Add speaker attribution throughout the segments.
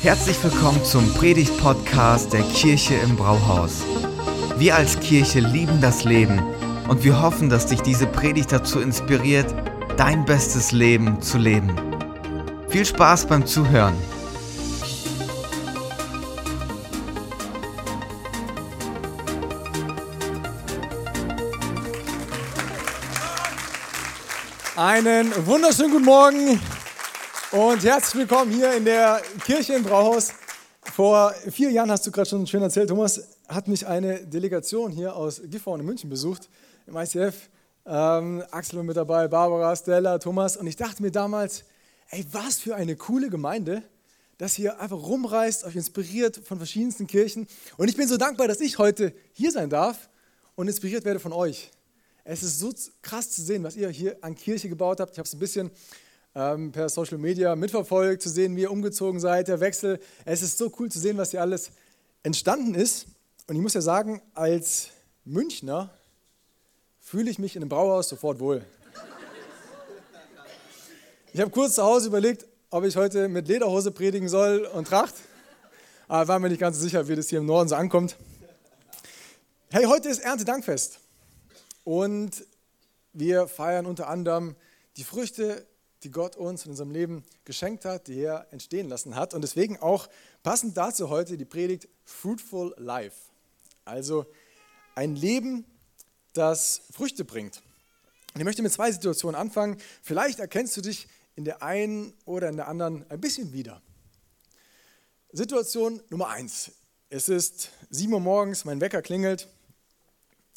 Speaker 1: Herzlich willkommen zum Predigt-Podcast der Kirche im Brauhaus. Wir als Kirche lieben das Leben und wir hoffen, dass dich diese Predigt dazu inspiriert, dein bestes Leben zu leben. Viel Spaß beim Zuhören.
Speaker 2: Einen wunderschönen guten Morgen und herzlich willkommen hier in der Kirche im Brauhaus. Vor vier Jahren hast du gerade schon schön erzählt, Thomas, hat mich eine Delegation hier aus Gifhorn in München besucht, im ICF. Ähm, Axel war mit dabei, Barbara, Stella, Thomas. Und ich dachte mir damals, ey, was für eine coole Gemeinde, dass hier einfach rumreist, euch inspiriert von verschiedensten Kirchen. Und ich bin so dankbar, dass ich heute hier sein darf und inspiriert werde von euch. Es ist so krass zu sehen, was ihr hier an Kirche gebaut habt. Ich habe es ein bisschen ähm, per Social Media mitverfolgt, zu sehen, wie ihr umgezogen seid, der Wechsel. Es ist so cool zu sehen, was hier alles entstanden ist. Und ich muss ja sagen, als Münchner fühle ich mich in einem Brauhaus sofort wohl. Ich habe kurz zu Hause überlegt, ob ich heute mit Lederhose predigen soll und Tracht. Aber war mir nicht ganz so sicher, wie das hier im Norden so ankommt. Hey, heute ist Erntedankfest. Und wir feiern unter anderem die Früchte, die Gott uns in unserem Leben geschenkt hat, die er entstehen lassen hat. Und deswegen auch passend dazu heute die Predigt Fruitful Life. Also ein Leben, das Früchte bringt. Und ich möchte mit zwei Situationen anfangen. Vielleicht erkennst du dich in der einen oder in der anderen ein bisschen wieder. Situation Nummer eins. Es ist 7 Uhr morgens, mein Wecker klingelt.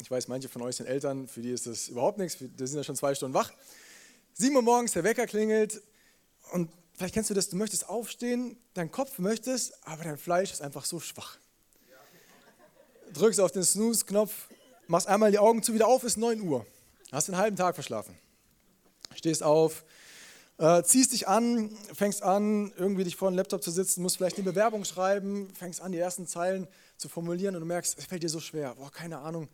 Speaker 2: Ich weiß, manche von euch sind Eltern, für die ist das überhaupt nichts, die sind ja schon zwei Stunden wach. Sieben Uhr morgens, der Wecker klingelt und vielleicht kennst du das, du möchtest aufstehen, dein Kopf möchtest, aber dein Fleisch ist einfach so schwach. Drückst auf den Snooze-Knopf, machst einmal die Augen zu, wieder auf, ist 9 Uhr. Hast den halben Tag verschlafen. Stehst auf, äh, ziehst dich an, fängst an, irgendwie dich vor dem Laptop zu sitzen, musst vielleicht eine Bewerbung schreiben, fängst an, die ersten Zeilen zu formulieren und du merkst, es fällt dir so schwer. Boah, keine Ahnung,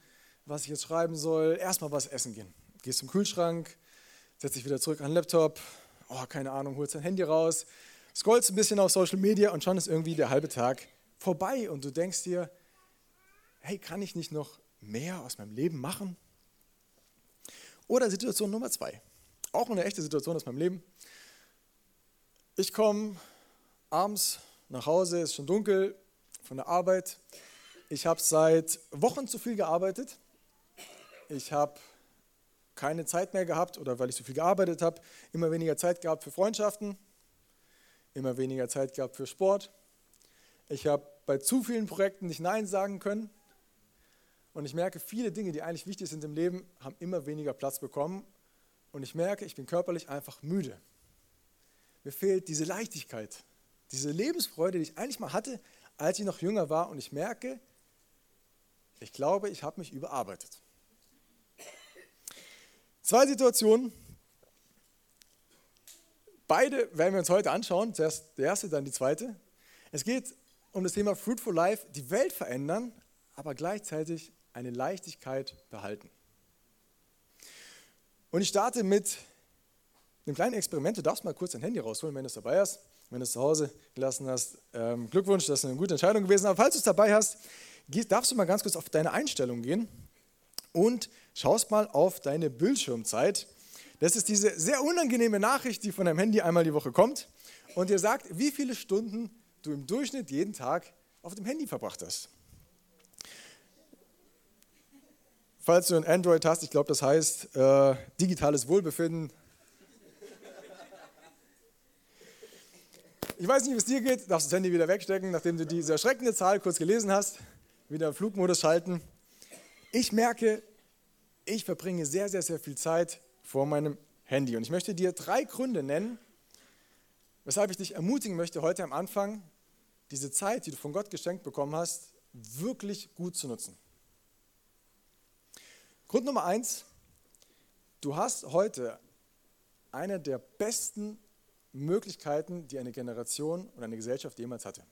Speaker 2: was ich jetzt schreiben soll, erstmal was essen gehen. Gehst zum Kühlschrank, setzt dich wieder zurück an den Laptop, oh, keine Ahnung, holst dein Handy raus, scrollst ein bisschen auf Social Media und schon ist irgendwie der halbe Tag vorbei und du denkst dir, hey, kann ich nicht noch mehr aus meinem Leben machen? Oder Situation Nummer zwei, auch eine echte Situation aus meinem Leben. Ich komme abends nach Hause, ist schon dunkel von der Arbeit. Ich habe seit Wochen zu viel gearbeitet ich habe keine Zeit mehr gehabt oder weil ich so viel gearbeitet habe, immer weniger Zeit gehabt für Freundschaften, immer weniger Zeit gehabt für Sport. Ich habe bei zu vielen Projekten nicht Nein sagen können. Und ich merke, viele Dinge, die eigentlich wichtig sind im Leben, haben immer weniger Platz bekommen. Und ich merke, ich bin körperlich einfach müde. Mir fehlt diese Leichtigkeit, diese Lebensfreude, die ich eigentlich mal hatte, als ich noch jünger war. Und ich merke, ich glaube, ich habe mich überarbeitet. Zwei Situationen. Beide werden wir uns heute anschauen. Zuerst der erste, dann die zweite. Es geht um das Thema Fruitful Life, die Welt verändern, aber gleichzeitig eine Leichtigkeit behalten. Und ich starte mit einem kleinen Experiment. Du darfst mal kurz dein Handy rausholen, wenn du es dabei hast. Wenn du es zu Hause gelassen hast, ähm, Glückwunsch, das ist eine gute Entscheidung gewesen. Aber falls du es dabei hast, darfst du mal ganz kurz auf deine Einstellung gehen und schaust mal auf deine Bildschirmzeit. Das ist diese sehr unangenehme Nachricht, die von deinem Handy einmal die Woche kommt und dir sagt, wie viele Stunden du im Durchschnitt jeden Tag auf dem Handy verbracht hast. Falls du ein Android hast, ich glaube, das heißt äh, digitales Wohlbefinden. Ich weiß nicht, wie es dir geht, darfst das Handy wieder wegstecken, nachdem du diese erschreckende Zahl kurz gelesen hast, wieder im Flugmodus schalten. Ich merke, ich verbringe sehr, sehr, sehr viel Zeit vor meinem Handy. Und ich möchte dir drei Gründe nennen, weshalb ich dich ermutigen möchte, heute am Anfang diese Zeit, die du von Gott geschenkt bekommen hast, wirklich gut zu nutzen. Grund Nummer eins, du hast heute eine der besten Möglichkeiten, die eine Generation oder eine Gesellschaft jemals hatte.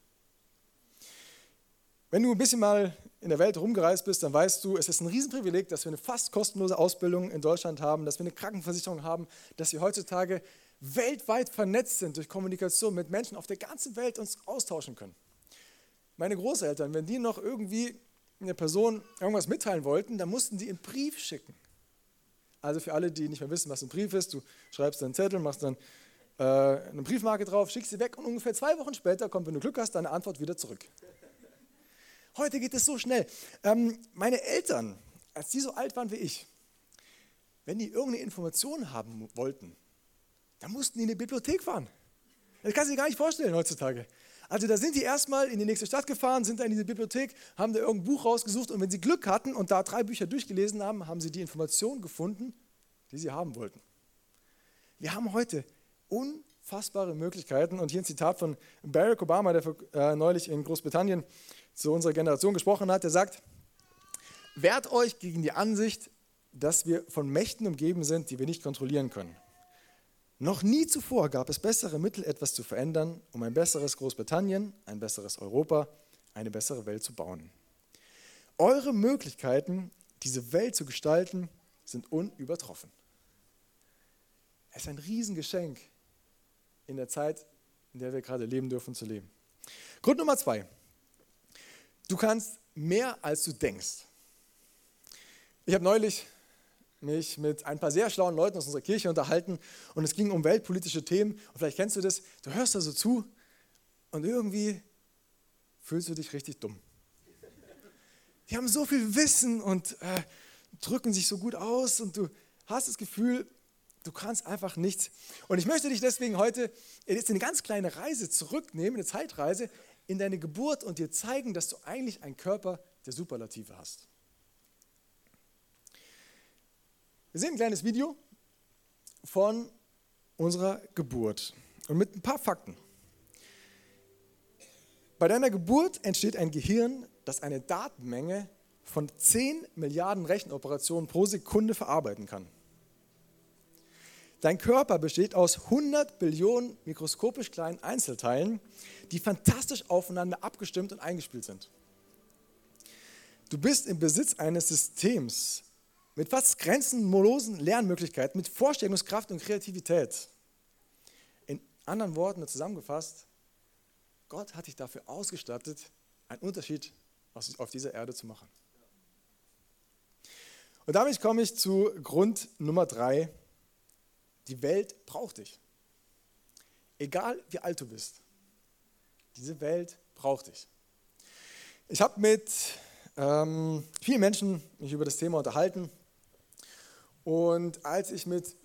Speaker 2: Wenn du ein bisschen mal in der Welt rumgereist bist, dann weißt du, es ist ein Riesenprivileg, dass wir eine fast kostenlose Ausbildung in Deutschland haben, dass wir eine Krankenversicherung haben, dass wir heutzutage weltweit vernetzt sind durch Kommunikation mit Menschen auf der ganzen Welt uns austauschen können. Meine Großeltern, wenn die noch irgendwie eine Person irgendwas mitteilen wollten, dann mussten die einen Brief schicken. Also für alle, die nicht mehr wissen, was ein Brief ist, du schreibst einen Zettel, machst dann äh, eine Briefmarke drauf, schickst sie weg und ungefähr zwei Wochen später kommt, wenn du Glück hast, deine Antwort wieder zurück. Heute geht es so schnell. Ähm, meine Eltern, als die so alt waren wie ich, wenn die irgendeine Information haben wollten, dann mussten die in die Bibliothek fahren. Das kannst du dir gar nicht vorstellen heutzutage. Also da sind die erstmal in die nächste Stadt gefahren, sind da in diese Bibliothek, haben da irgendein Buch rausgesucht und wenn sie Glück hatten und da drei Bücher durchgelesen haben, haben sie die Informationen gefunden, die sie haben wollten. Wir haben heute unfassbare Möglichkeiten und hier ein Zitat von Barack Obama, der äh, neulich in Großbritannien zu unserer Generation gesprochen hat, der sagt, wehrt euch gegen die Ansicht, dass wir von Mächten umgeben sind, die wir nicht kontrollieren können. Noch nie zuvor gab es bessere Mittel, etwas zu verändern, um ein besseres Großbritannien, ein besseres Europa, eine bessere Welt zu bauen. Eure Möglichkeiten, diese Welt zu gestalten, sind unübertroffen. Es ist ein Riesengeschenk in der Zeit, in der wir gerade leben dürfen, zu leben. Grund Nummer zwei. Du kannst mehr, als du denkst. Ich habe neulich mich mit ein paar sehr schlauen Leuten aus unserer Kirche unterhalten und es ging um weltpolitische Themen. Und vielleicht kennst du das, du hörst da so zu und irgendwie fühlst du dich richtig dumm. Die haben so viel Wissen und äh, drücken sich so gut aus und du hast das Gefühl, du kannst einfach nichts. Und ich möchte dich deswegen heute jetzt eine ganz kleine Reise zurücknehmen, eine Zeitreise in deine Geburt und dir zeigen, dass du eigentlich einen Körper der Superlative hast. Wir sehen ein kleines Video von unserer Geburt und mit ein paar Fakten. Bei deiner Geburt entsteht ein Gehirn, das eine Datenmenge von 10 Milliarden Rechenoperationen pro Sekunde verarbeiten kann. Dein Körper besteht aus 100 Billionen mikroskopisch kleinen Einzelteilen, die fantastisch aufeinander abgestimmt und eingespielt sind. Du bist im Besitz eines Systems, mit fast grenzenlosen Lernmöglichkeiten, mit Vorstellungskraft und Kreativität. In anderen Worten zusammengefasst, Gott hat dich dafür ausgestattet, einen Unterschied auf dieser Erde zu machen. Und damit komme ich zu Grund Nummer drei. Die Welt braucht dich. Egal wie alt du bist. Diese Welt braucht dich. Ich habe mit ähm, vielen Menschen mich über das Thema unterhalten und als ich mit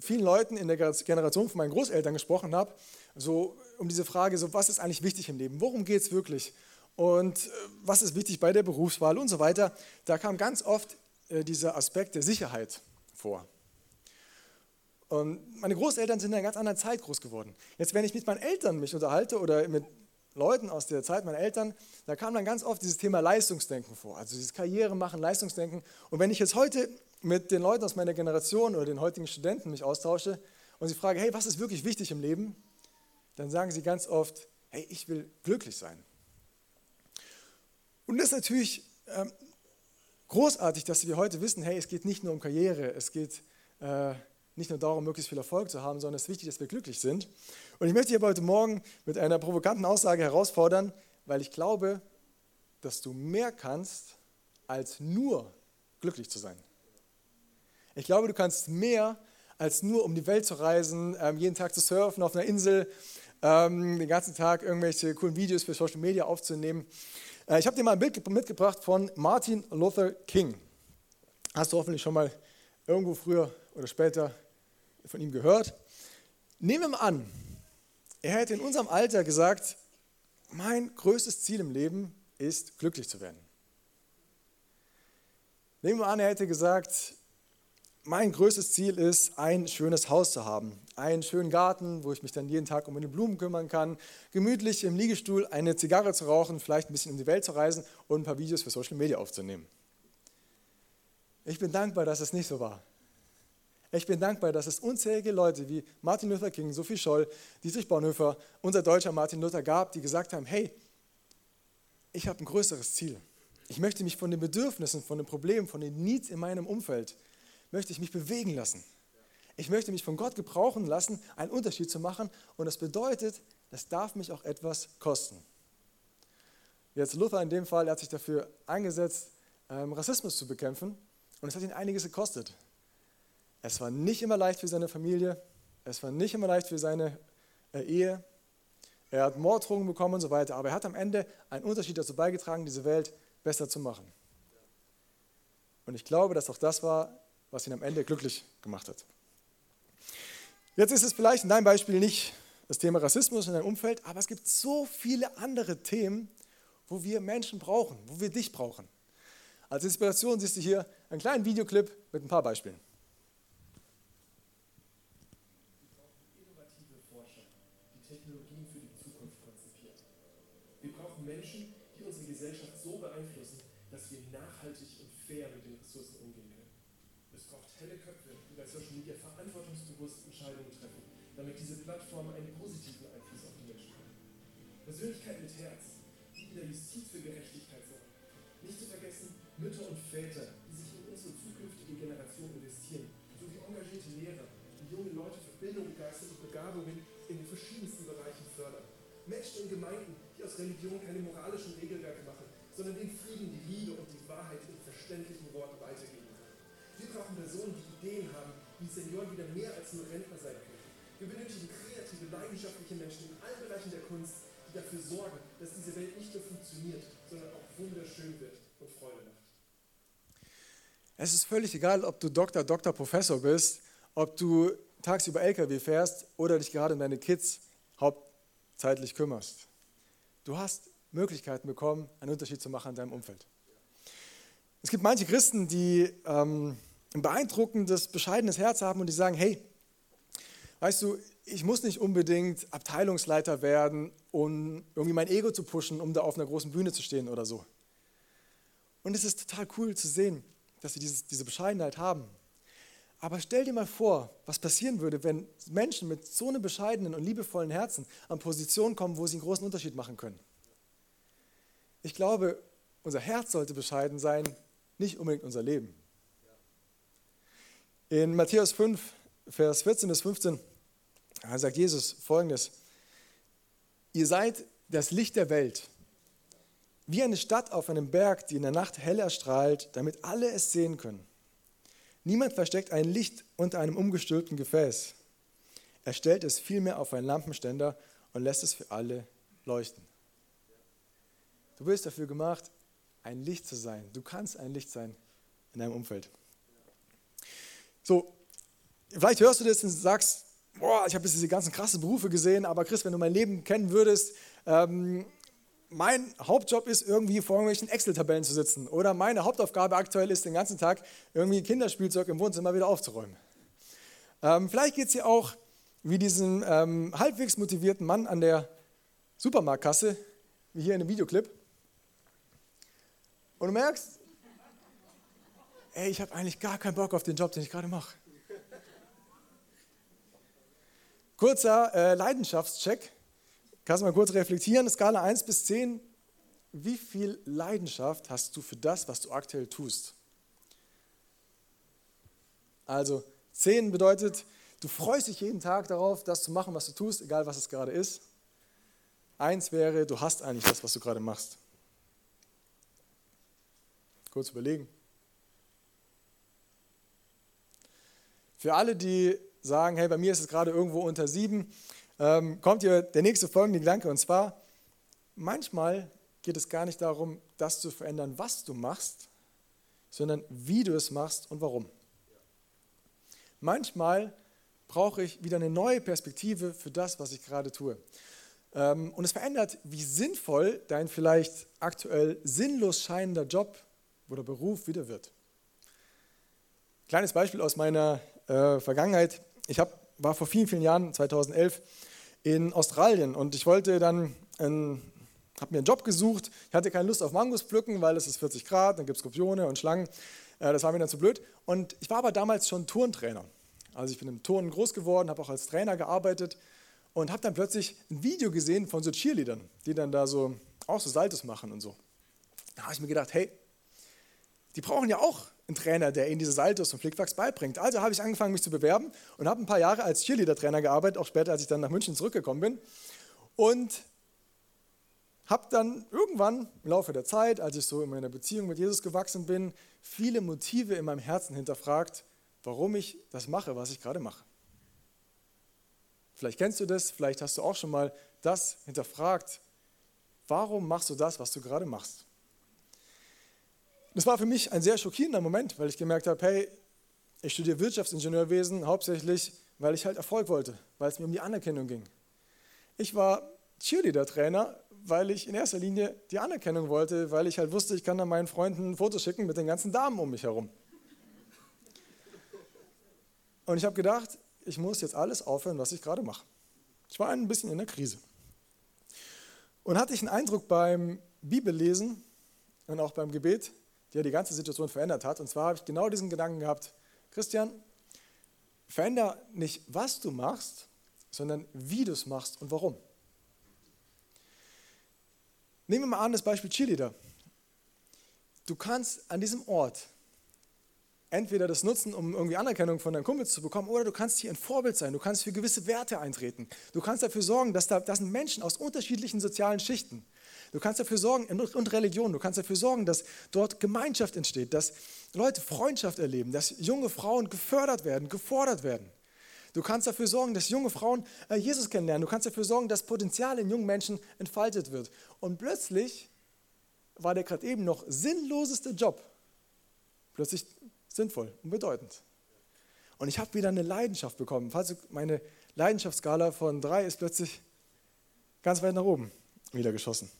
Speaker 2: vielen Leuten in der Generation von meinen Großeltern gesprochen habe, so um diese Frage, so was ist eigentlich wichtig im Leben, worum geht es wirklich und äh, was ist wichtig bei der Berufswahl und so weiter, da kam ganz oft äh, dieser Aspekt der Sicherheit vor. Und meine Großeltern sind in einer ganz anderen Zeit groß geworden. Jetzt, wenn ich mit meinen Eltern mich unterhalte oder mit Leuten aus der Zeit meiner Eltern, da kam dann ganz oft dieses Thema Leistungsdenken vor, also dieses Karriere machen, Leistungsdenken. Und wenn ich jetzt heute mit den Leuten aus meiner Generation oder den heutigen Studenten mich austausche und sie frage, hey, was ist wirklich wichtig im Leben? Dann sagen sie ganz oft, hey, ich will glücklich sein. Und das ist natürlich ähm, großartig, dass wir heute wissen, hey, es geht nicht nur um Karriere, es geht äh, nicht nur darum, möglichst viel Erfolg zu haben, sondern es ist wichtig, dass wir glücklich sind. Und ich möchte dich aber heute Morgen mit einer provokanten Aussage herausfordern, weil ich glaube, dass du mehr kannst, als nur glücklich zu sein. Ich glaube, du kannst mehr als nur um die Welt zu reisen, ähm, jeden Tag zu surfen auf einer Insel, ähm, den ganzen Tag irgendwelche coolen Videos für Social Media aufzunehmen. Äh, ich habe dir mal ein Bild mitgebracht von Martin Luther King. Hast du hoffentlich schon mal irgendwo früher oder später von ihm gehört. Nehmen wir mal an, er hätte in unserem Alter gesagt, mein größtes Ziel im Leben ist, glücklich zu werden. Nehmen wir an, er hätte gesagt, mein größtes Ziel ist, ein schönes Haus zu haben, einen schönen Garten, wo ich mich dann jeden Tag um meine Blumen kümmern kann, gemütlich im Liegestuhl eine Zigarre zu rauchen, vielleicht ein bisschen um die Welt zu reisen und ein paar Videos für Social Media aufzunehmen. Ich bin dankbar, dass es nicht so war. Ich bin dankbar, dass es unzählige Leute wie Martin Luther King, Sophie Scholl, Dietrich Bonhoeffer, unser deutscher Martin Luther gab, die gesagt haben, hey, ich habe ein größeres Ziel. Ich möchte mich von den Bedürfnissen, von den Problemen, von den Needs in meinem Umfeld möchte ich mich bewegen lassen. Ich möchte mich von Gott gebrauchen lassen, einen Unterschied zu machen. Und das bedeutet, das darf mich auch etwas kosten. Jetzt Luther in dem Fall, er hat sich dafür eingesetzt, ähm, Rassismus zu bekämpfen. Und es hat ihn einiges gekostet. Es war nicht immer leicht für seine Familie. Es war nicht immer leicht für seine äh, Ehe. Er hat Morddrohungen bekommen und so weiter. Aber er hat am Ende einen Unterschied dazu beigetragen, diese Welt besser zu machen. Und ich glaube, dass auch das war, was ihn am Ende glücklich gemacht hat. Jetzt ist es vielleicht in deinem Beispiel nicht das Thema Rassismus in deinem Umfeld, aber es gibt so viele andere Themen, wo wir Menschen brauchen, wo wir dich brauchen. Als Inspiration siehst du hier einen kleinen Videoclip mit ein paar Beispielen.
Speaker 3: Technologien für die Zukunft konzipieren. Wir brauchen Menschen, die unsere Gesellschaft so beeinflussen, dass wir nachhaltig und fair mit den Ressourcen umgehen können. Es braucht helle Köpfe, die Media verantwortungsbewusst Entscheidungen treffen, damit diese Plattformen einen positiven Einfluss auf die Menschen haben. Persönlichkeit mit Herz, die in der Justiz für Gerechtigkeit sorgen. Nicht zu vergessen, Mütter und Väter, die sich in unsere zukünftige Generation investieren, sowie engagierte Lehrer, die junge Leute für Bildung, Geist und Begabungen in den verschiedensten Bereichen fördern. Menschen in Gemeinden, die aus Religion keine moralischen Regelwerke machen, sondern den Frieden, die Liebe und die Wahrheit in verständlichen Worten weitergeben. Wir brauchen Personen, die Ideen haben, wie Senioren wieder mehr als nur Rentner sein können. Wir benötigen kreative, leidenschaftliche Menschen in allen Bereichen der Kunst, die dafür sorgen, dass diese Welt nicht nur funktioniert, sondern auch wunderschön wird und Freude macht.
Speaker 2: Es ist völlig egal, ob du Doktor, Doktor, Professor bist, ob du tagsüber LKW fährst oder dich gerade um deine Kids hauptsächlich kümmerst. Du hast Möglichkeiten bekommen, einen Unterschied zu machen in deinem Umfeld. Es gibt manche Christen, die ähm, ein beeindruckendes, bescheidenes Herz haben und die sagen, hey, weißt du, ich muss nicht unbedingt Abteilungsleiter werden, um irgendwie mein Ego zu pushen, um da auf einer großen Bühne zu stehen oder so. Und es ist total cool zu sehen, dass sie dieses, diese Bescheidenheit haben. Aber stell dir mal vor, was passieren würde, wenn Menschen mit so einem bescheidenen und liebevollen Herzen an Positionen kommen, wo sie einen großen Unterschied machen können. Ich glaube, unser Herz sollte bescheiden sein, nicht unbedingt unser Leben. In Matthäus 5, Vers 14 bis 15 sagt Jesus folgendes. Ihr seid das Licht der Welt, wie eine Stadt auf einem Berg, die in der Nacht hell erstrahlt, damit alle es sehen können. Niemand versteckt ein Licht unter einem umgestülpten Gefäß. Er stellt es vielmehr auf einen Lampenständer und lässt es für alle leuchten. Du bist dafür gemacht, ein Licht zu sein. Du kannst ein Licht sein in deinem Umfeld. So, vielleicht hörst du das und sagst, boah, ich habe jetzt diese ganzen krassen Berufe gesehen, aber Chris, wenn du mein Leben kennen würdest, ähm, mein Hauptjob ist, irgendwie vor irgendwelchen Excel-Tabellen zu sitzen. Oder meine Hauptaufgabe aktuell ist, den ganzen Tag irgendwie Kinderspielzeug im Wohnzimmer wieder aufzuräumen. Ähm, vielleicht geht es dir auch wie diesem ähm, halbwegs motivierten Mann an der Supermarktkasse, wie hier in dem Videoclip. Und du merkst, ey, ich habe eigentlich gar keinen Bock auf den Job, den ich gerade mache. Kurzer äh, Leidenschaftscheck. Kannst du mal kurz reflektieren, Skala 1 bis 10. Wie viel Leidenschaft hast du für das, was du aktuell tust? Also 10 bedeutet, du freust dich jeden Tag darauf, das zu machen, was du tust, egal was es gerade ist. Eins wäre, du hast eigentlich das, was du gerade machst. Kurz überlegen. Für alle, die sagen, hey, bei mir ist es gerade irgendwo unter sieben, ähm, kommt hier der nächste folgende Gedanke. Und zwar, manchmal geht es gar nicht darum, das zu verändern, was du machst, sondern wie du es machst und warum. Manchmal brauche ich wieder eine neue Perspektive für das, was ich gerade tue. Ähm, und es verändert, wie sinnvoll dein vielleicht aktuell sinnlos scheinender Job oder Beruf wieder wird. Kleines Beispiel aus meiner äh, Vergangenheit. Ich hab, war vor vielen, vielen Jahren, 2011, in Australien und ich wollte dann, habe mir einen Job gesucht. Ich hatte keine Lust auf Mangos pflücken, weil es ist 40 Grad, dann gibt es Skorpione und Schlangen. Äh, das war mir dann zu blöd. Und ich war aber damals schon Turntrainer. Also ich bin im Turnen groß geworden, habe auch als Trainer gearbeitet und habe dann plötzlich ein Video gesehen von so Cheerleadern, die dann da so auch so Saltos machen und so. Da habe ich mir gedacht, hey, die brauchen ja auch einen Trainer, der ihnen diese Saltos und Flickflacks beibringt. Also habe ich angefangen, mich zu bewerben und habe ein paar Jahre als Cheerleader-Trainer gearbeitet, auch später, als ich dann nach München zurückgekommen bin. Und habe dann irgendwann im Laufe der Zeit, als ich so in meiner Beziehung mit Jesus gewachsen bin, viele Motive in meinem Herzen hinterfragt, warum ich das mache, was ich gerade mache. Vielleicht kennst du das, vielleicht hast du auch schon mal das hinterfragt. Warum machst du das, was du gerade machst? Das war für mich ein sehr schockierender Moment, weil ich gemerkt habe, hey, ich studiere Wirtschaftsingenieurwesen hauptsächlich, weil ich halt Erfolg wollte, weil es mir um die Anerkennung ging. Ich war Cheerleader-Trainer, weil ich in erster Linie die Anerkennung wollte, weil ich halt wusste, ich kann dann meinen Freunden ein Foto schicken mit den ganzen Damen um mich herum. Und ich habe gedacht, ich muss jetzt alles aufhören, was ich gerade mache. Ich war ein bisschen in der Krise. Und hatte ich einen Eindruck beim Bibellesen und auch beim Gebet, der die ganze Situation verändert hat. Und zwar habe ich genau diesen Gedanken gehabt, Christian, veränder nicht, was du machst, sondern wie du es machst und warum. Nehmen wir mal an das Beispiel Cheerleader. Du kannst an diesem Ort entweder das nutzen, um irgendwie Anerkennung von deinen Kumpels zu bekommen, oder du kannst hier ein Vorbild sein, du kannst für gewisse Werte eintreten. Du kannst dafür sorgen, dass da das Menschen aus unterschiedlichen sozialen Schichten. Du kannst dafür sorgen, und Religion, du kannst dafür sorgen, dass dort Gemeinschaft entsteht, dass Leute Freundschaft erleben, dass junge Frauen gefördert werden, gefordert werden. Du kannst dafür sorgen, dass junge Frauen äh, Jesus kennenlernen. Du kannst dafür sorgen, dass Potenzial in jungen Menschen entfaltet wird. Und plötzlich war der gerade eben noch sinnloseste Job plötzlich sinnvoll und bedeutend. Und ich habe wieder eine Leidenschaft bekommen. Meine Leidenschaftsskala von drei ist plötzlich ganz weit nach oben wieder geschossen.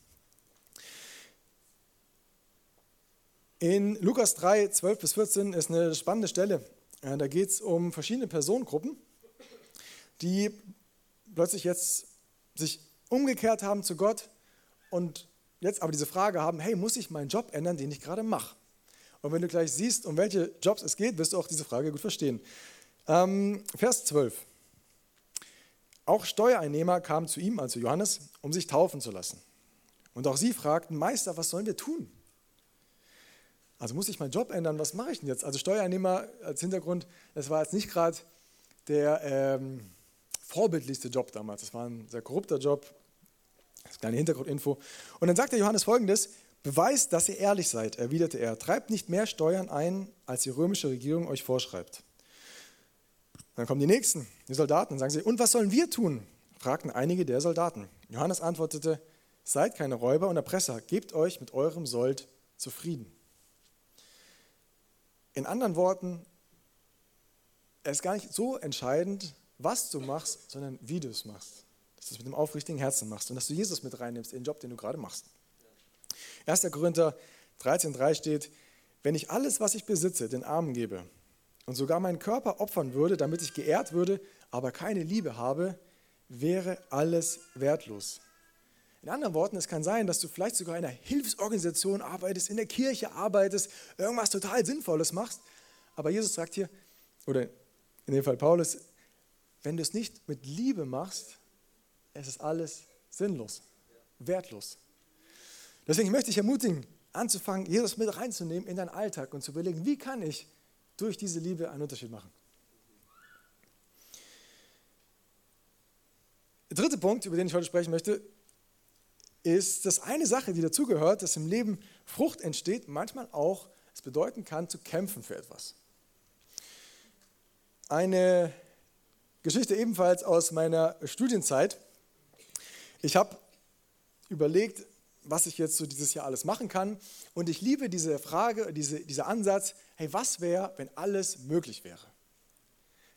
Speaker 2: In Lukas 3, 12 bis 14 ist eine spannende Stelle. Da geht es um verschiedene Personengruppen, die plötzlich jetzt sich umgekehrt haben zu Gott und jetzt aber diese Frage haben, hey, muss ich meinen Job ändern, den ich gerade mache? Und wenn du gleich siehst, um welche Jobs es geht, wirst du auch diese Frage gut verstehen. Ähm, Vers 12. Auch Steuereinnehmer kamen zu ihm, also Johannes, um sich taufen zu lassen. Und auch sie fragten, Meister, was sollen wir tun? Also muss ich meinen Job ändern, was mache ich denn jetzt? Also Steuereinnehmer als Hintergrund, das war jetzt nicht gerade der ähm, vorbildlichste Job damals. Das war ein sehr korrupter Job. Das ist eine kleine Hintergrundinfo. Und dann sagt der Johannes folgendes: Beweist, dass ihr ehrlich seid, erwiderte er. Treibt nicht mehr Steuern ein, als die römische Regierung euch vorschreibt. Dann kommen die Nächsten, die Soldaten, und sagen sie: Und was sollen wir tun? fragten einige der Soldaten. Johannes antwortete: Seid keine Räuber und Erpresser, gebt euch mit eurem Sold zufrieden. In anderen Worten, es ist gar nicht so entscheidend, was du machst, sondern wie du es machst. Dass du es mit einem aufrichtigen Herzen machst und dass du Jesus mit reinnimmst in den Job, den du gerade machst. 1. Korinther 13,3 steht: Wenn ich alles, was ich besitze, den Armen gebe und sogar meinen Körper opfern würde, damit ich geehrt würde, aber keine Liebe habe, wäre alles wertlos. In anderen Worten, es kann sein, dass du vielleicht sogar in einer Hilfsorganisation arbeitest, in der Kirche arbeitest, irgendwas total Sinnvolles machst. Aber Jesus sagt hier, oder in dem Fall Paulus, wenn du es nicht mit Liebe machst, es ist alles sinnlos, wertlos. Deswegen möchte ich ermutigen, anzufangen, Jesus mit reinzunehmen in deinen Alltag und zu überlegen, wie kann ich durch diese Liebe einen Unterschied machen. Der dritte Punkt, über den ich heute sprechen möchte, ist, dass eine Sache, die dazugehört, dass im Leben Frucht entsteht, manchmal auch es bedeuten kann, zu kämpfen für etwas. Eine Geschichte ebenfalls aus meiner Studienzeit. Ich habe überlegt, was ich jetzt so dieses Jahr alles machen kann. Und ich liebe diese Frage, diese, dieser Ansatz, hey, was wäre, wenn alles möglich wäre?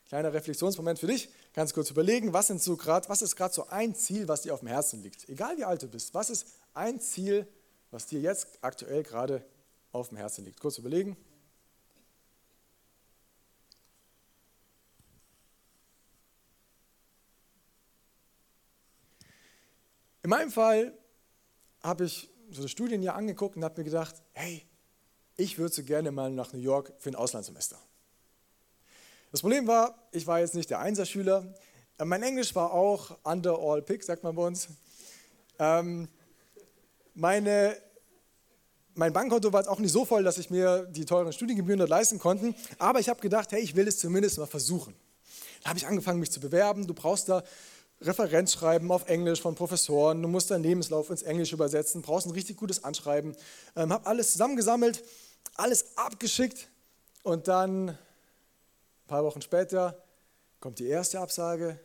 Speaker 2: Kleiner Reflexionsmoment für dich, ganz kurz überlegen, was, sind so grad, was ist gerade so ein Ziel, was dir auf dem Herzen liegt? Egal wie alt du bist, was ist ein Ziel, was dir jetzt aktuell gerade auf dem Herzen liegt? Kurz überlegen. In meinem Fall habe ich so eine Studienjahr angeguckt und habe mir gedacht, hey, ich würde so gerne mal nach New York für ein Auslandssemester. Das Problem war, ich war jetzt nicht der Einserschüler. Äh, mein Englisch war auch under all pick, sagt man bei uns. Ähm, meine mein Bankkonto war jetzt auch nicht so voll, dass ich mir die teuren Studiengebühren dort leisten konnte. Aber ich habe gedacht, hey, ich will es zumindest mal versuchen. Da habe ich angefangen, mich zu bewerben. Du brauchst da Referenzschreiben auf Englisch von Professoren. Du musst deinen Lebenslauf ins Englische übersetzen. Brauchst ein richtig gutes Anschreiben. Ähm, habe alles zusammengesammelt, alles abgeschickt. Und dann, paar Wochen später, kommt die erste Absage,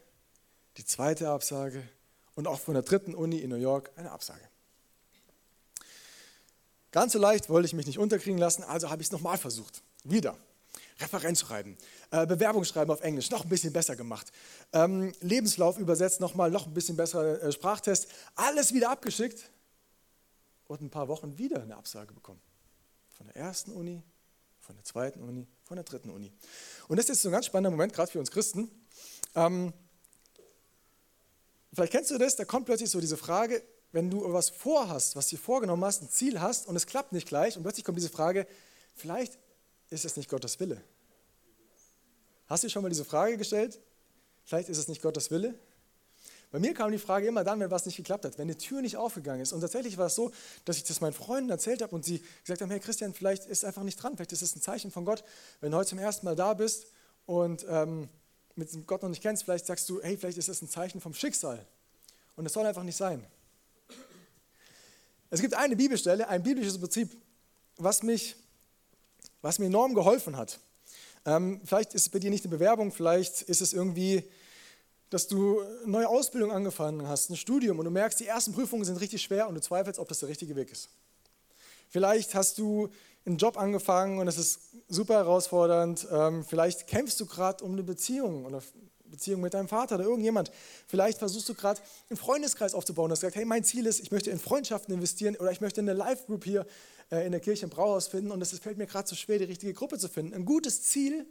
Speaker 2: die zweite Absage und auch von der dritten Uni in New York eine Absage. Ganz so leicht wollte ich mich nicht unterkriegen lassen, also habe ich es nochmal versucht. Wieder. Referenzschreiben, äh, Bewerbungsschreiben auf Englisch, noch ein bisschen besser gemacht. Ähm, Lebenslauf übersetzt, nochmal noch ein bisschen besserer äh, Sprachtest. Alles wieder abgeschickt und ein paar Wochen wieder eine Absage bekommen. Von der ersten Uni, von der zweiten Uni, von der dritten Uni. Und das ist so ein ganz spannender Moment, gerade für uns Christen. Ähm, vielleicht kennst du das, da kommt plötzlich so diese Frage, wenn du was vorhast, was dir vorgenommen hast, ein Ziel hast und es klappt nicht gleich und plötzlich kommt diese Frage, vielleicht ist es nicht Gottes Wille. Hast du schon mal diese Frage gestellt? Vielleicht ist es nicht Gottes Wille? Bei mir kam die Frage immer dann, wenn was nicht geklappt hat, wenn eine Tür nicht aufgegangen ist. Und tatsächlich war es so, dass ich das meinen Freunden erzählt habe und sie gesagt haben, hey Christian, vielleicht ist einfach nicht dran, vielleicht ist es ein Zeichen von Gott. Wenn du heute zum ersten Mal da bist und ähm, mit Gott noch nicht kennst, vielleicht sagst du, hey, vielleicht ist es ein Zeichen vom Schicksal. Und es soll einfach nicht sein. Es gibt eine Bibelstelle, ein biblisches Prinzip, was, mich, was mir enorm geholfen hat. Ähm, vielleicht ist es bei dir nicht eine Bewerbung, vielleicht ist es irgendwie, dass du eine neue Ausbildung angefangen hast, ein Studium und du merkst, die ersten Prüfungen sind richtig schwer und du zweifelst, ob das der richtige Weg ist. Vielleicht hast du einen Job angefangen und es ist super herausfordernd. Ähm, vielleicht kämpfst du gerade um eine Beziehung oder Beziehung mit deinem Vater oder irgendjemand. Vielleicht versuchst du gerade einen Freundeskreis aufzubauen. Du hast gesagt, hey, mein Ziel ist, ich möchte in Freundschaften investieren oder ich möchte eine Live-Group hier äh, in der Kirche im Brauhaus finden und es fällt mir gerade so schwer, die richtige Gruppe zu finden. Ein gutes Ziel,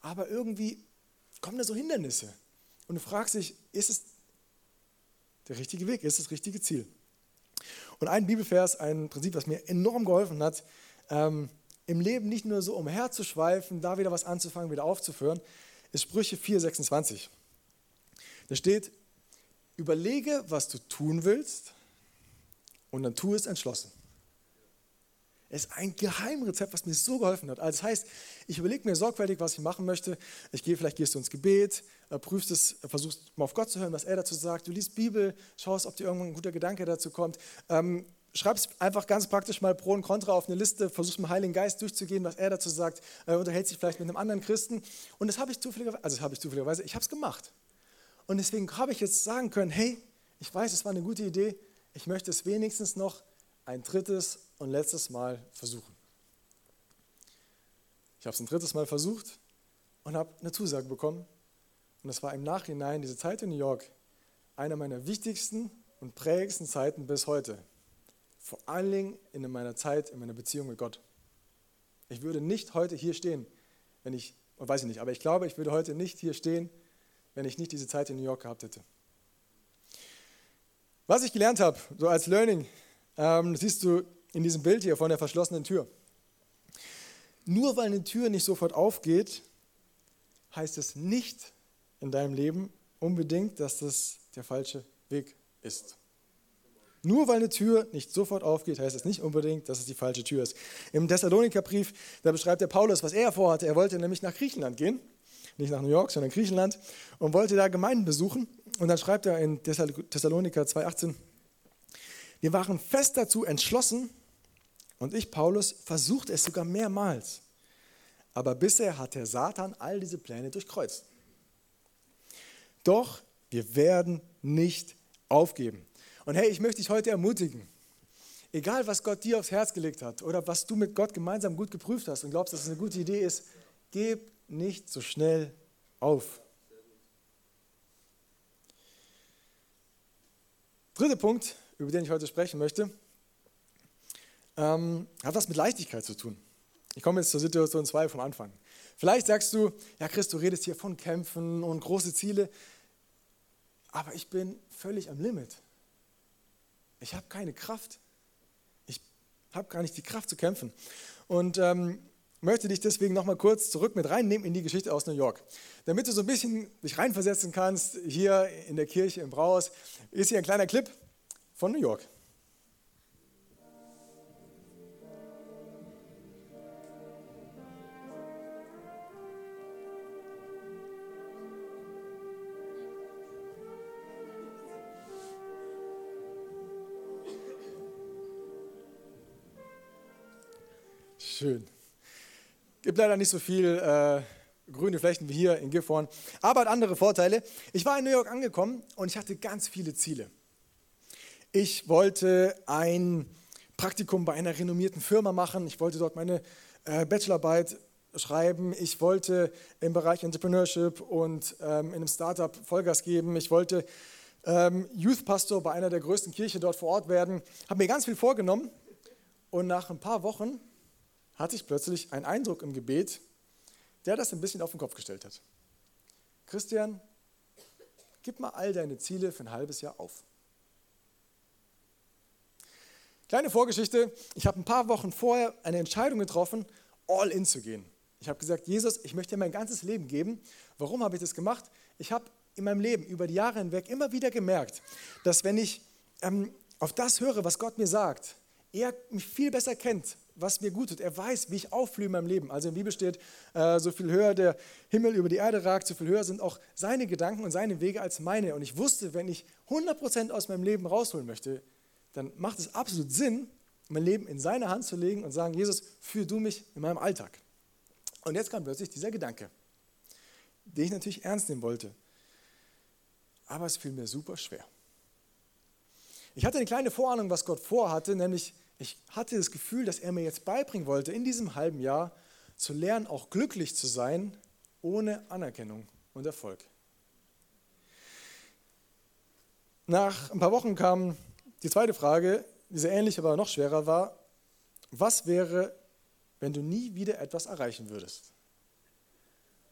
Speaker 2: aber irgendwie kommen da so Hindernisse. Und du fragst dich, ist es der richtige Weg, ist es das richtige Ziel? Und ein Bibelvers, ein Prinzip, was mir enorm geholfen hat, ähm, im Leben nicht nur so umherzuschweifen, da wieder was anzufangen, wieder aufzuführen, ist Sprüche 4,26. Da steht, überlege, was du tun willst und dann tu es entschlossen. Es ist ein Geheimrezept, was mir so geholfen hat. Also das heißt, ich überlege mir sorgfältig, was ich machen möchte. Ich gehe, vielleicht gehst du ins Gebet, prüfst es, versuchst mal auf Gott zu hören, was er dazu sagt. Du liest Bibel, schaust, ob dir irgendwann ein guter Gedanke dazu kommt. Ähm, schreibst einfach ganz praktisch mal Pro und Contra auf eine Liste, versuchst mit dem Heiligen Geist durchzugehen, was er dazu sagt, äh, unterhält sich vielleicht mit einem anderen Christen. Und das habe ich zufälligerweise, also habe ich zufälligerweise, ich habe es gemacht. Und deswegen habe ich jetzt sagen können, hey, ich weiß, es war eine gute Idee, ich möchte es wenigstens noch ein drittes und letztes Mal versuchen. Ich habe es ein drittes Mal versucht und habe eine Zusage bekommen. Und es war im Nachhinein, diese Zeit in New York, eine meiner wichtigsten und prägendsten Zeiten bis heute. Vor allen Dingen in meiner Zeit, in meiner Beziehung mit Gott. Ich würde nicht heute hier stehen, wenn ich, weiß ich nicht, aber ich glaube, ich würde heute nicht hier stehen, wenn ich nicht diese Zeit in New York gehabt hätte. Was ich gelernt habe, so als Learning, ähm, siehst du in diesem Bild hier von der verschlossenen Tür. Nur weil eine Tür nicht sofort aufgeht, heißt es nicht in deinem Leben unbedingt, dass das der falsche Weg ist. Nur weil eine Tür nicht sofort aufgeht, heißt es nicht unbedingt, dass es die falsche Tür ist. Im Thessalonikerbrief, da beschreibt der Paulus, was er vorhatte. Er wollte nämlich nach Griechenland gehen, nicht nach New York, sondern Griechenland, und wollte da Gemeinden besuchen. Und dann schreibt er in Thessaloniker 2,18, wir waren fest dazu entschlossen, und ich, Paulus, versuchte es sogar mehrmals. Aber bisher hat der Satan all diese Pläne durchkreuzt. Doch wir werden nicht aufgeben. Und hey, ich möchte dich heute ermutigen. Egal, was Gott dir aufs Herz gelegt hat oder was du mit Gott gemeinsam gut geprüft hast und glaubst, dass es eine gute Idee ist, gib nicht so schnell auf. Dritter Punkt, über den ich heute sprechen möchte, ähm, hat was mit Leichtigkeit zu tun. Ich komme jetzt zur Situation 2 vom Anfang. Vielleicht sagst du, ja Chris, du redest hier von Kämpfen und große Ziele, aber ich bin völlig am Limit. Ich habe keine Kraft. Ich habe gar nicht die Kraft zu kämpfen. Und ähm, möchte dich deswegen nochmal kurz zurück mit reinnehmen in die Geschichte aus New York. Damit du so ein bisschen dich reinversetzen kannst, hier in der Kirche im Brauhaus, ist hier ein kleiner Clip von New York. Schön. Gibt leider nicht so viel äh, grüne Flächen wie hier in Gifhorn, aber hat andere Vorteile. Ich war in New York angekommen und ich hatte ganz viele Ziele. Ich wollte ein Praktikum bei einer renommierten Firma machen. Ich wollte dort meine äh, Bachelorarbeit schreiben. Ich wollte im Bereich Entrepreneurship und ähm, in einem Startup Vollgas geben. Ich wollte ähm, Youth Pastor bei einer der größten Kirchen dort vor Ort werden. Habe mir ganz viel vorgenommen und nach ein paar Wochen hatte ich plötzlich einen Eindruck im Gebet, der das ein bisschen auf den Kopf gestellt hat. Christian, gib mal all deine Ziele für ein halbes Jahr auf. Kleine Vorgeschichte, ich habe ein paar Wochen vorher eine Entscheidung getroffen, all in zu gehen. Ich habe gesagt, Jesus, ich möchte dir mein ganzes Leben geben. Warum habe ich das gemacht? Ich habe in meinem Leben über die Jahre hinweg immer wieder gemerkt, dass wenn ich ähm, auf das höre, was Gott mir sagt, er mich viel besser kennt, was mir gut tut. Er weiß, wie ich aufblühe in meinem Leben. Also in der Bibel steht, äh, so viel höher der Himmel über die Erde ragt, so viel höher sind auch seine Gedanken und seine Wege als meine. Und ich wusste, wenn ich 100% aus meinem Leben rausholen möchte, dann macht es absolut Sinn, mein Leben in seine Hand zu legen und sagen, Jesus, führ du mich in meinem Alltag. Und jetzt kam plötzlich dieser Gedanke, den ich natürlich ernst nehmen wollte. Aber es fiel mir super schwer. Ich hatte eine kleine Vorahnung, was Gott vorhatte, nämlich ich hatte das Gefühl, dass er mir jetzt beibringen wollte, in diesem halben Jahr zu lernen, auch glücklich zu sein, ohne Anerkennung und Erfolg. Nach ein paar Wochen kam die zweite Frage, die sehr ähnlich, aber noch schwerer war. Was wäre, wenn du nie wieder etwas erreichen würdest?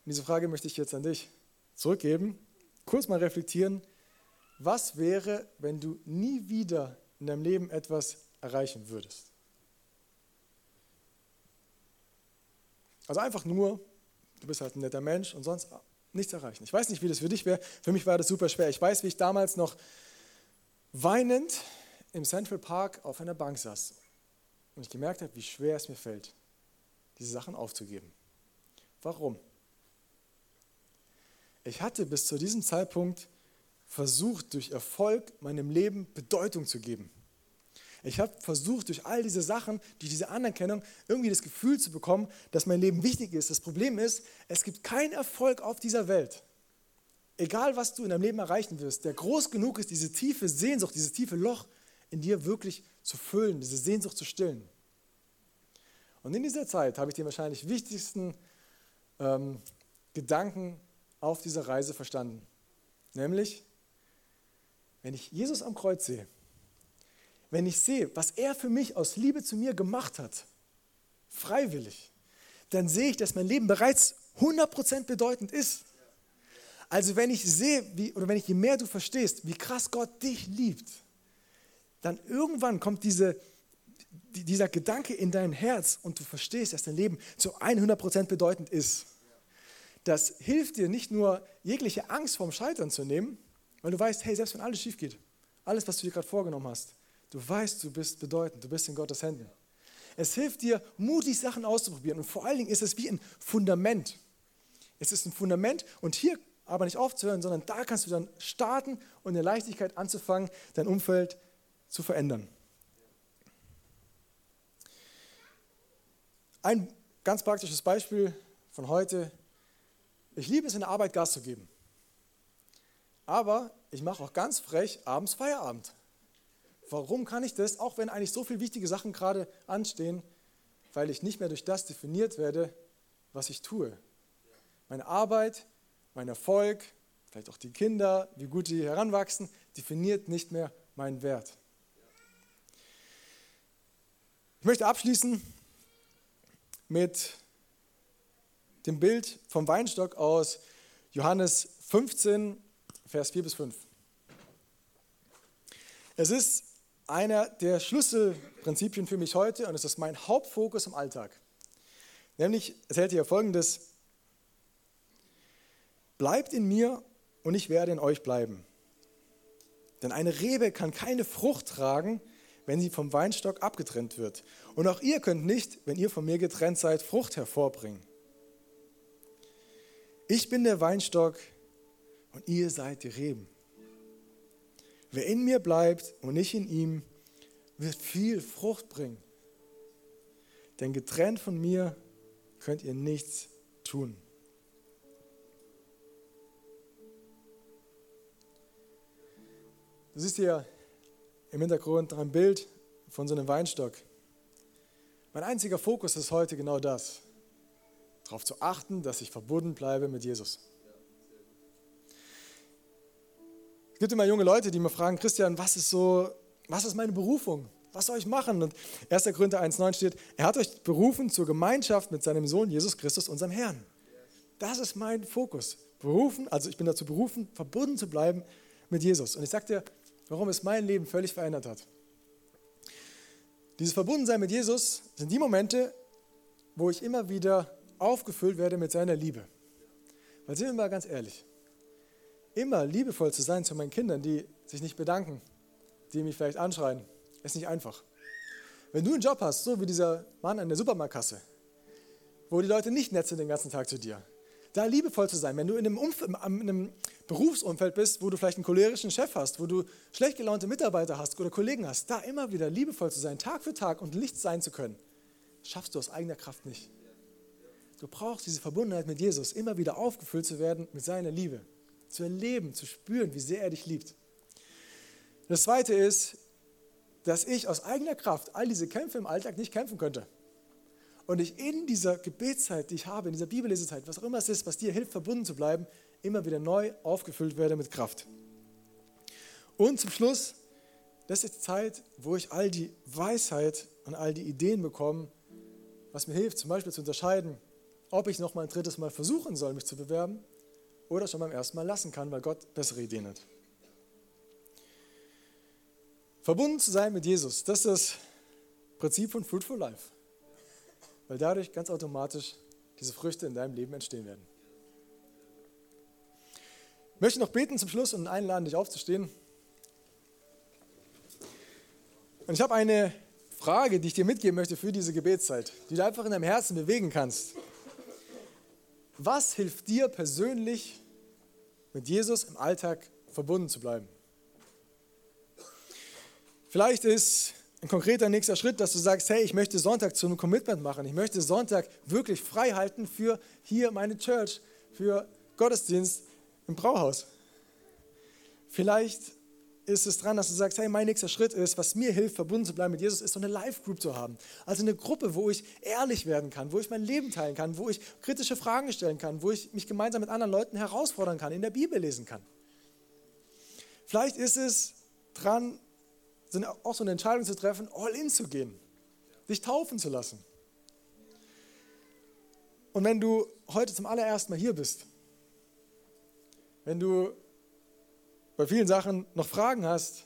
Speaker 2: Und diese Frage möchte ich jetzt an dich zurückgeben. Kurz mal reflektieren. Was wäre, wenn du nie wieder in deinem Leben etwas erreichen würdest? Also einfach nur, du bist halt ein netter Mensch und sonst nichts erreichen. Ich weiß nicht, wie das für dich wäre. Für mich war das super schwer. Ich weiß, wie ich damals noch weinend im Central Park auf einer Bank saß und ich gemerkt habe, wie schwer es mir fällt, diese Sachen aufzugeben. Warum? Ich hatte bis zu diesem Zeitpunkt versucht, durch Erfolg meinem Leben Bedeutung zu geben. Ich habe versucht, durch all diese Sachen, durch diese Anerkennung, irgendwie das Gefühl zu bekommen, dass mein Leben wichtig ist. Das Problem ist, es gibt keinen Erfolg auf dieser Welt, egal was du in deinem Leben erreichen wirst, der groß genug ist, diese tiefe Sehnsucht, dieses tiefe Loch in dir wirklich zu füllen, diese Sehnsucht zu stillen. Und in dieser Zeit habe ich den wahrscheinlich wichtigsten ähm, Gedanken auf dieser Reise verstanden. Nämlich, wenn ich Jesus am Kreuz sehe, wenn ich sehe, was er für mich aus Liebe zu mir gemacht hat, freiwillig, dann sehe ich, dass mein Leben bereits 100% bedeutend ist. Also wenn ich sehe, wie, oder wenn ich je mehr du verstehst, wie krass Gott dich liebt, dann irgendwann kommt diese, dieser Gedanke in dein Herz und du verstehst, dass dein Leben zu 100% bedeutend ist. Das hilft dir nicht nur, jegliche Angst vorm Scheitern zu nehmen, weil du weißt, hey, selbst wenn alles schief geht, alles, was du dir gerade vorgenommen hast, du weißt, du bist bedeutend, du bist in Gottes Händen. Es hilft dir, mutig Sachen auszuprobieren und vor allen Dingen ist es wie ein Fundament. Es ist ein Fundament und hier aber nicht aufzuhören, sondern da kannst du dann starten und in der Leichtigkeit anzufangen, dein Umfeld zu verändern. Ein ganz praktisches Beispiel von heute. Ich liebe es, in der Arbeit Gas zu geben. Aber ich mache auch ganz frech abends Feierabend. Warum kann ich das, auch wenn eigentlich so viele wichtige Sachen gerade anstehen? Weil ich nicht mehr durch das definiert werde, was ich tue. Meine Arbeit, mein Erfolg, vielleicht auch die Kinder, wie gut die heranwachsen, definiert nicht mehr meinen Wert. Ich möchte abschließen mit dem Bild vom Weinstock aus Johannes 15, Vers 4 bis 5. Es ist einer der Schlüsselprinzipien für mich heute und es ist mein Hauptfokus im Alltag. Nämlich, es hält hier folgendes: Bleibt in mir und ich werde in euch bleiben. Denn eine Rebe kann keine Frucht tragen, wenn sie vom Weinstock abgetrennt wird. Und auch ihr könnt nicht, wenn ihr von mir getrennt seid, Frucht hervorbringen. Ich bin der Weinstock und ihr seid die Reben. Wer in mir bleibt und ich in ihm, wird viel Frucht bringen. denn getrennt von mir könnt ihr nichts tun. Du siehst hier im Hintergrund ein Bild von so einem Weinstock. Mein einziger Fokus ist heute genau das, darauf zu achten, dass ich verbunden bleibe mit Jesus. Es gibt immer junge Leute, die mir fragen, Christian, was ist so, was ist meine Berufung? Was soll ich machen? Und 1. Korinther 1,9 steht, er hat euch berufen zur Gemeinschaft mit seinem Sohn Jesus Christus, unserem Herrn. Das ist mein Fokus. Berufen, also ich bin dazu berufen, verbunden zu bleiben mit Jesus. Und ich sage dir, warum es mein Leben völlig verändert hat. Dieses Verbundensein mit Jesus sind die Momente, wo ich immer wieder aufgefüllt werde mit seiner Liebe. Weil sind wir mal ganz ehrlich, immer liebevoll zu sein zu meinen Kindern, die sich nicht bedanken, die mich vielleicht anschreien, ist nicht einfach. Wenn du einen Job hast, so wie dieser Mann an der Supermarktkasse, wo die Leute nicht nett sind den ganzen Tag zu dir, da liebevoll zu sein. Wenn du in einem, Umf in einem Berufsumfeld bist, wo du vielleicht einen cholerischen Chef hast, wo du schlecht gelaunte Mitarbeiter hast oder Kollegen hast, da immer wieder liebevoll zu sein, Tag für Tag und Licht sein zu können, schaffst du aus eigener Kraft nicht. Du brauchst diese Verbundenheit mit Jesus, immer wieder aufgefüllt zu werden mit seiner Liebe, zu erleben, zu spüren, wie sehr er dich liebt. Das Zweite ist, dass ich aus eigener Kraft all diese Kämpfe im Alltag nicht kämpfen könnte und ich in dieser Gebetszeit, die ich habe, in dieser Bibellesezeit, was auch immer es ist, was dir hilft, verbunden zu bleiben, immer wieder neu aufgefüllt werde mit Kraft. Und zum Schluss, das ist die Zeit, wo ich all die Weisheit und all die Ideen bekomme, was mir hilft, zum Beispiel zu unterscheiden, ob ich noch mal ein drittes Mal versuchen soll, mich zu bewerben oder schon beim ersten Mal lassen kann, weil Gott bessere Ideen hat. Verbunden zu sein mit Jesus, das ist das Prinzip von Fruitful Life weil dadurch ganz automatisch diese Früchte in deinem Leben entstehen werden. Ich möchte noch beten zum Schluss und einladen, dich aufzustehen. Und ich habe eine Frage, die ich dir mitgeben möchte für diese Gebetszeit, die du einfach in deinem Herzen bewegen kannst. Was hilft dir persönlich, mit Jesus im Alltag verbunden zu bleiben? Vielleicht ist ein konkreter nächster Schritt, dass du sagst, hey, ich möchte Sonntag zu einem Commitment machen. Ich möchte Sonntag wirklich frei halten für hier meine Church, für Gottesdienst im Brauhaus. Vielleicht ist es dran, dass du sagst, hey, mein nächster Schritt ist, was mir hilft, verbunden zu bleiben mit Jesus, ist so eine Live-Group zu haben. Also eine Gruppe, wo ich ehrlich werden kann, wo ich mein Leben teilen kann, wo ich kritische Fragen stellen kann, wo ich mich gemeinsam mit anderen Leuten herausfordern kann, in der Bibel lesen kann. Vielleicht ist es dran, auch so eine Entscheidung zu treffen, all in zu gehen, dich taufen zu lassen. Und wenn du heute zum allerersten Mal hier bist, wenn du bei vielen Sachen noch Fragen hast,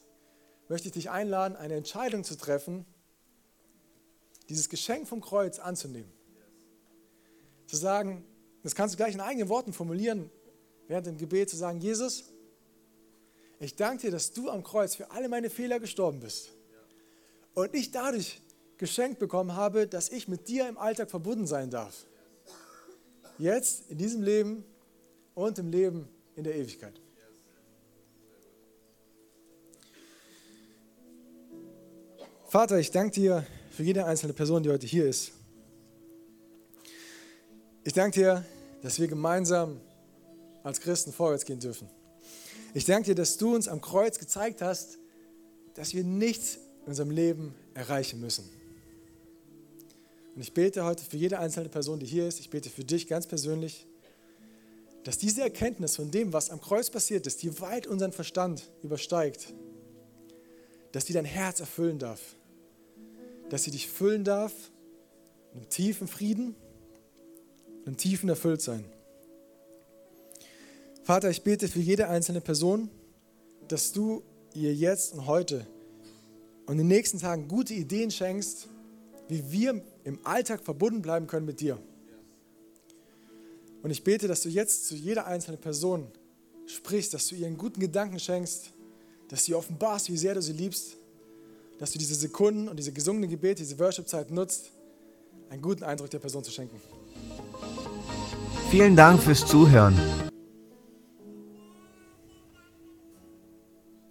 Speaker 2: möchte ich dich einladen, eine Entscheidung zu treffen, dieses Geschenk vom Kreuz anzunehmen. Zu sagen, das kannst du gleich in eigenen Worten formulieren, während dem Gebet, zu sagen, Jesus, ich danke dir, dass du am Kreuz für alle meine Fehler gestorben bist. Und ich dadurch geschenkt bekommen habe, dass ich mit dir im Alltag verbunden sein darf. Jetzt, in diesem Leben und im Leben in der Ewigkeit. Vater, ich danke dir für jede einzelne Person, die heute hier ist. Ich danke dir, dass wir gemeinsam als Christen vorwärts gehen dürfen. Ich danke dir, dass du uns am Kreuz gezeigt hast, dass wir nichts in unserem Leben erreichen müssen. Und ich bete heute für jede einzelne Person, die hier ist, ich bete für dich ganz persönlich, dass diese Erkenntnis von dem, was am Kreuz passiert ist, die weit unseren Verstand übersteigt, dass die dein Herz erfüllen darf, dass sie dich füllen darf, mit einem tiefen Frieden, einem tiefen Erfülltsein. Vater, ich bete für jede einzelne Person, dass du ihr jetzt und heute und in den nächsten Tagen gute Ideen schenkst, wie wir im Alltag verbunden bleiben können mit dir. Und ich bete, dass du jetzt zu jeder einzelnen Person sprichst, dass du ihr einen guten Gedanken schenkst, dass du ihr offenbarst, wie sehr du sie liebst, dass du diese Sekunden und diese gesungenen Gebete, diese Worship-Zeit nutzt, einen guten Eindruck der Person zu schenken.
Speaker 1: Vielen Dank fürs Zuhören.